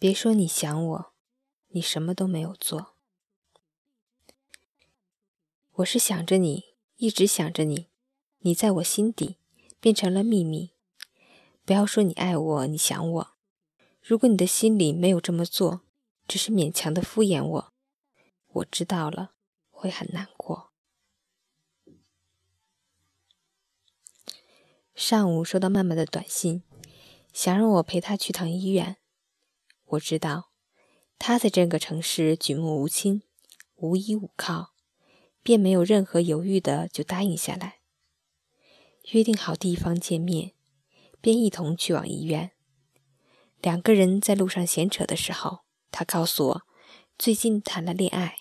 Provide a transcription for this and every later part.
别说你想我，你什么都没有做。我是想着你，一直想着你，你在我心底变成了秘密。不要说你爱我，你想我。如果你的心里没有这么做，只是勉强的敷衍我，我知道了，会很难过。上午收到曼曼的短信，想让我陪她去趟医院。我知道，他在这个城市举目无亲，无依无靠。便没有任何犹豫的就答应下来，约定好地方见面，便一同去往医院。两个人在路上闲扯的时候，他告诉我最近谈了恋爱。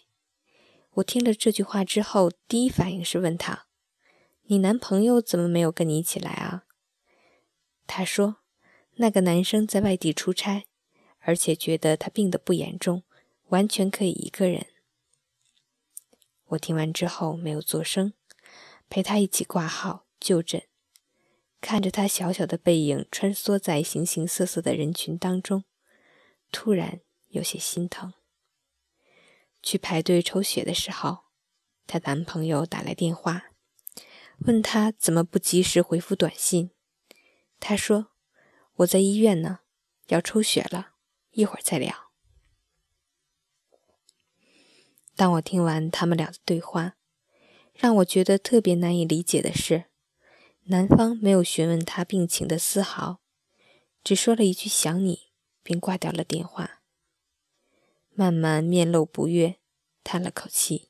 我听了这句话之后，第一反应是问他：“你男朋友怎么没有跟你一起来啊？”他说：“那个男生在外地出差，而且觉得他病得不严重，完全可以一个人。”我听完之后没有作声，陪他一起挂号就诊，看着他小小的背影穿梭在形形色色的人群当中，突然有些心疼。去排队抽血的时候，她男朋友打来电话，问她怎么不及时回复短信。她说：“我在医院呢，要抽血了，一会儿再聊。”当我听完他们俩的对话，让我觉得特别难以理解的是，男方没有询问她病情的丝毫，只说了一句“想你”，便挂掉了电话。慢慢面露不悦，叹了口气。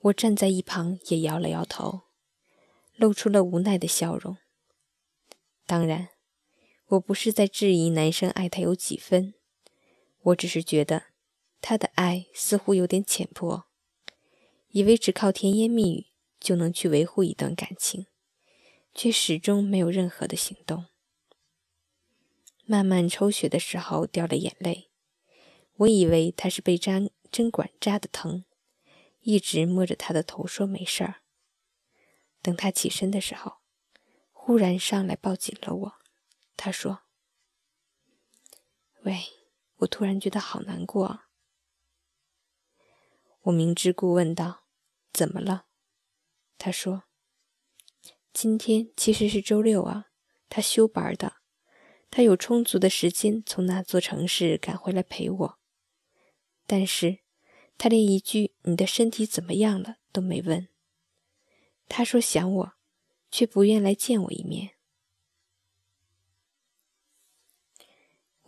我站在一旁也摇了摇头，露出了无奈的笑容。当然，我不是在质疑男生爱她有几分，我只是觉得。他的爱似乎有点浅薄，以为只靠甜言蜜语就能去维护一段感情，却始终没有任何的行动。慢慢抽血的时候掉了眼泪，我以为他是被扎针管扎的疼，一直摸着他的头说没事儿。等他起身的时候，忽然上来抱紧了我，他说：“喂，我突然觉得好难过。”我明知故问道：“怎么了？”他说：“今天其实是周六啊，他休班的，他有充足的时间从那座城市赶回来陪我。但是，他连一句‘你的身体怎么样了’都没问。他说想我，却不愿来见我一面。”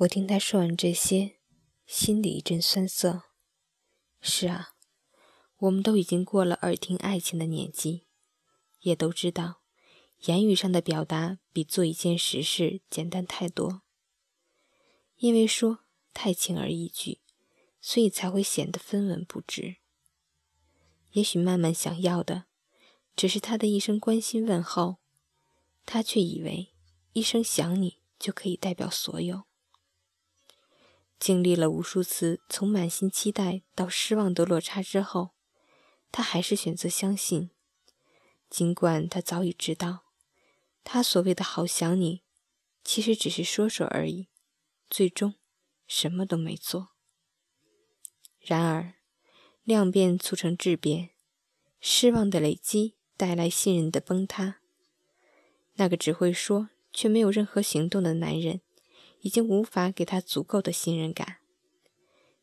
我听他说完这些，心里一阵酸涩。是啊。我们都已经过了耳听爱情的年纪，也都知道，言语上的表达比做一件实事简单太多。因为说太轻而易举，所以才会显得分文不值。也许曼曼想要的，只是他的一声关心问候，他却以为一声想你就可以代表所有。经历了无数次从满心期待到失望的落差之后。他还是选择相信，尽管他早已知道，他所谓的好想你，其实只是说说而已，最终什么都没做。然而，量变促成质变，失望的累积带来信任的崩塌。那个只会说却没有任何行动的男人，已经无法给他足够的信任感。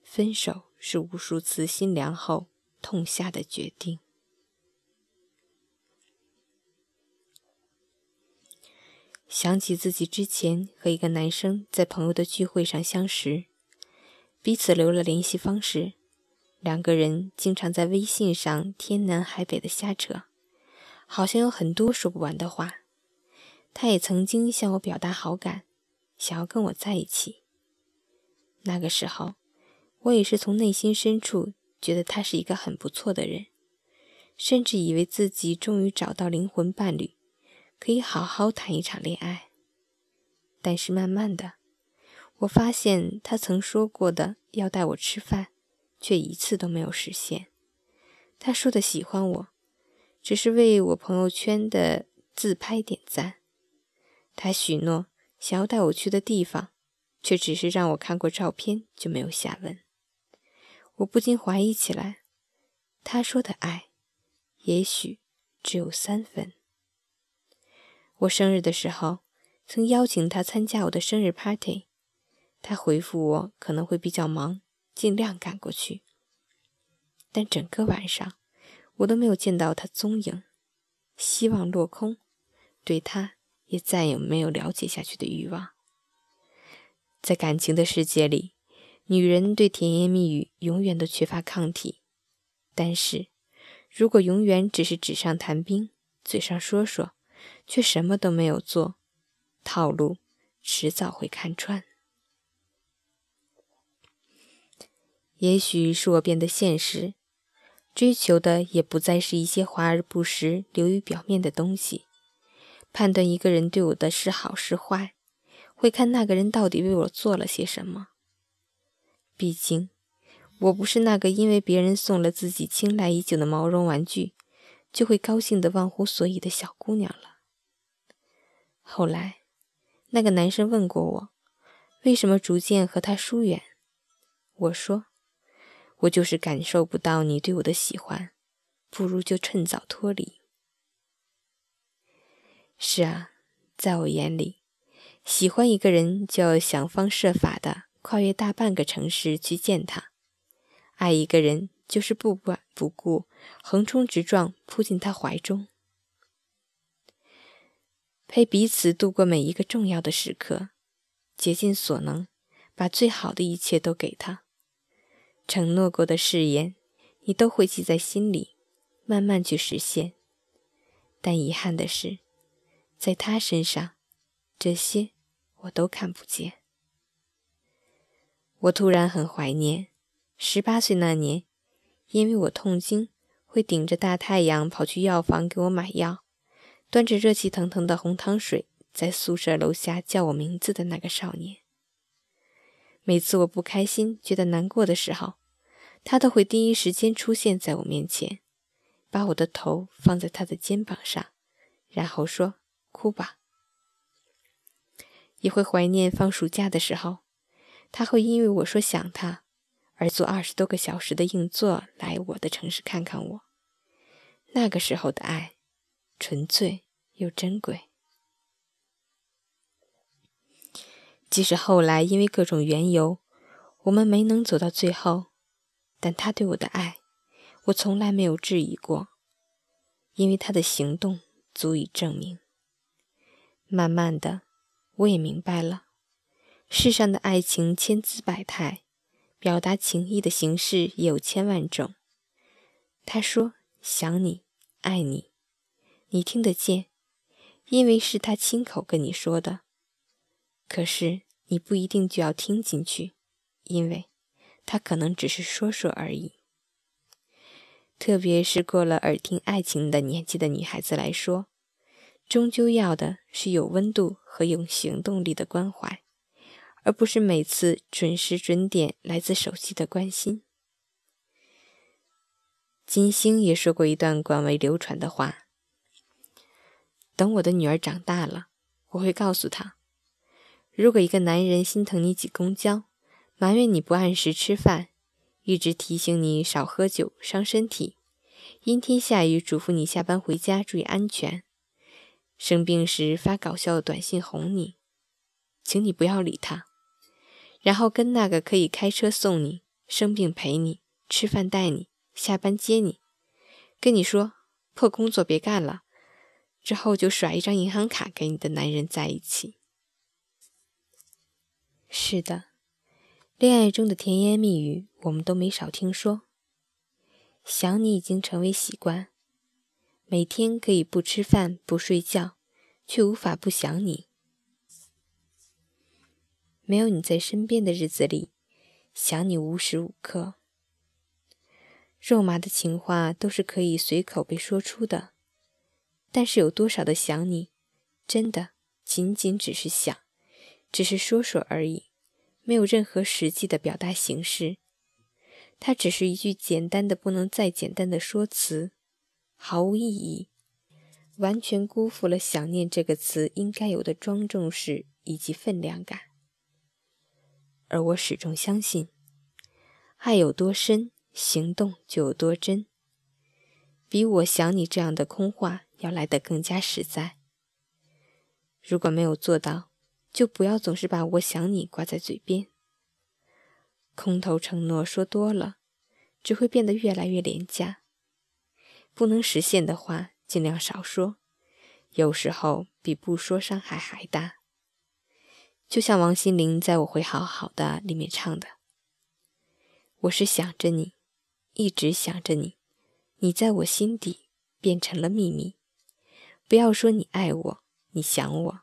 分手是无数次心凉后。痛下的决定。想起自己之前和一个男生在朋友的聚会上相识，彼此留了联系方式，两个人经常在微信上天南海北的瞎扯，好像有很多说不完的话。他也曾经向我表达好感，想要跟我在一起。那个时候，我也是从内心深处。觉得他是一个很不错的人，甚至以为自己终于找到灵魂伴侣，可以好好谈一场恋爱。但是慢慢的，我发现他曾说过的要带我吃饭，却一次都没有实现。他说的喜欢我，只是为我朋友圈的自拍点赞。他许诺想要带我去的地方，却只是让我看过照片就没有下文。我不禁怀疑起来，他说的爱，也许只有三分。我生日的时候，曾邀请他参加我的生日 party，他回复我可能会比较忙，尽量赶过去。但整个晚上，我都没有见到他踪影，希望落空，对他也再也没有了解下去的欲望。在感情的世界里，女人对甜言蜜语永远都缺乏抗体。但是，如果永远只是纸上谈兵，嘴上说说，却什么都没有做，套路迟早会看穿。也许是我变得现实。追求的也不再是一些华而不实、流于表面的东西。判断一个人对我的是好是坏，会看那个人到底为我做了些什么。毕竟，我不是那个因为别人送了自己青睐已久的毛绒玩具，就会高兴得忘乎所以的小姑娘了。后来，那个男生问过我，为什么逐渐和他疏远？我说。我就是感受不到你对我的喜欢，不如就趁早脱离。是啊，在我眼里，喜欢一个人就要想方设法的跨越大半个城市去见他；爱一个人就是不管不顾，横冲直撞扑进他怀中，陪彼此度过每一个重要的时刻，竭尽所能把最好的一切都给他。承诺过的誓言，你都会记在心里，慢慢去实现。但遗憾的是，在他身上，这些我都看不见。我突然很怀念十八岁那年，因为我痛经，会顶着大太阳跑去药房给我买药，端着热气腾腾的红糖水，在宿舍楼下叫我名字的那个少年。每次我不开心、觉得难过的时候，他都会第一时间出现在我面前，把我的头放在他的肩膀上，然后说：“哭吧。”也会怀念放暑假的时候，他会因为我说想他，而坐二十多个小时的硬座来我的城市看看我。那个时候的爱，纯粹又珍贵。即使后来因为各种缘由，我们没能走到最后。但他对我的爱，我从来没有质疑过，因为他的行动足以证明。慢慢的，我也明白了，世上的爱情千姿百态，表达情意的形式也有千万种。他说想你，爱你，你听得见，因为是他亲口跟你说的。可是你不一定就要听进去，因为。他可能只是说说而已，特别是过了耳听爱情的年纪的女孩子来说，终究要的是有温度和有行动力的关怀，而不是每次准时准点来自手机的关心。金星也说过一段广为流传的话：“等我的女儿长大了，我会告诉她，如果一个男人心疼你挤公交。”埋怨你不按时吃饭，一直提醒你少喝酒伤身体，阴天下雨嘱咐你下班回家注意安全，生病时发搞笑的短信哄你，请你不要理他，然后跟那个可以开车送你、生病陪你、吃饭带你、下班接你，跟你说破工作别干了，之后就甩一张银行卡给你的男人在一起。是的。恋爱中的甜言蜜语，我们都没少听说。想你已经成为习惯，每天可以不吃饭不睡觉，却无法不想你。没有你在身边的日子里，想你无时无刻。肉麻的情话都是可以随口被说出的，但是有多少的想你，真的仅仅只是想，只是说说而已。没有任何实际的表达形式，它只是一句简单的不能再简单的说辞，毫无意义，完全辜负了“想念”这个词应该有的庄重式以及分量感。而我始终相信，爱有多深，行动就有多真。比我想你这样的空话要来得更加实在。如果没有做到，就不要总是把我想你挂在嘴边。空头承诺说多了，只会变得越来越廉价。不能实现的话，尽量少说，有时候比不说伤害还大。就像王心凌在我会好好的里面唱的：“我是想着你，一直想着你。”你在我心底变成了秘密，不要说你爱我，你想我。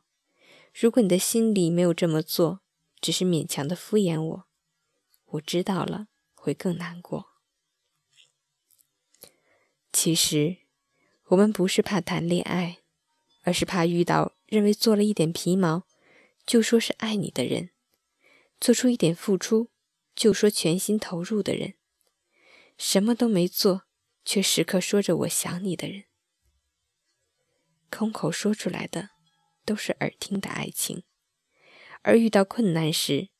如果你的心里没有这么做，只是勉强的敷衍我，我知道了会更难过。其实，我们不是怕谈恋爱，而是怕遇到认为做了一点皮毛就说是爱你的人，做出一点付出就说全心投入的人，什么都没做。却时刻说着“我想你”的人，空口说出来的都是耳听的爱情，而遇到困难时，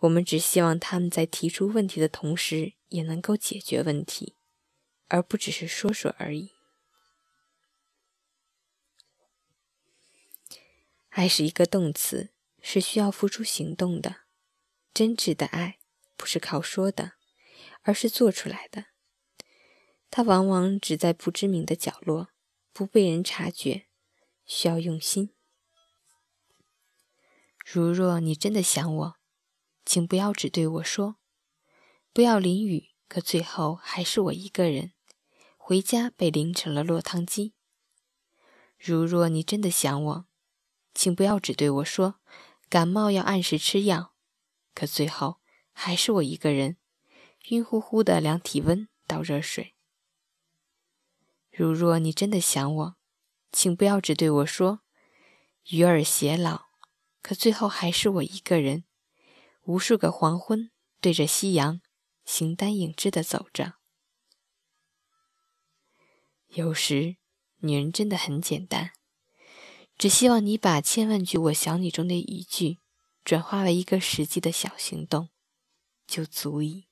我们只希望他们在提出问题的同时也能够解决问题，而不只是说说而已。爱是一个动词，是需要付出行动的。真挚的爱不是靠说的，而是做出来的。它往往只在不知名的角落，不被人察觉，需要用心。如若你真的想我，请不要只对我说，不要淋雨，可最后还是我一个人回家，被淋成了落汤鸡。如若你真的想我，请不要只对我说，感冒要按时吃药，可最后还是我一个人晕乎乎的量体温、倒热水。如若你真的想我，请不要只对我说“鱼儿偕老”，可最后还是我一个人，无数个黄昏对着夕阳，形单影只的走着。有时，女人真的很简单，只希望你把千万句“我想你”中的一句，转化为一个实际的小行动，就足以。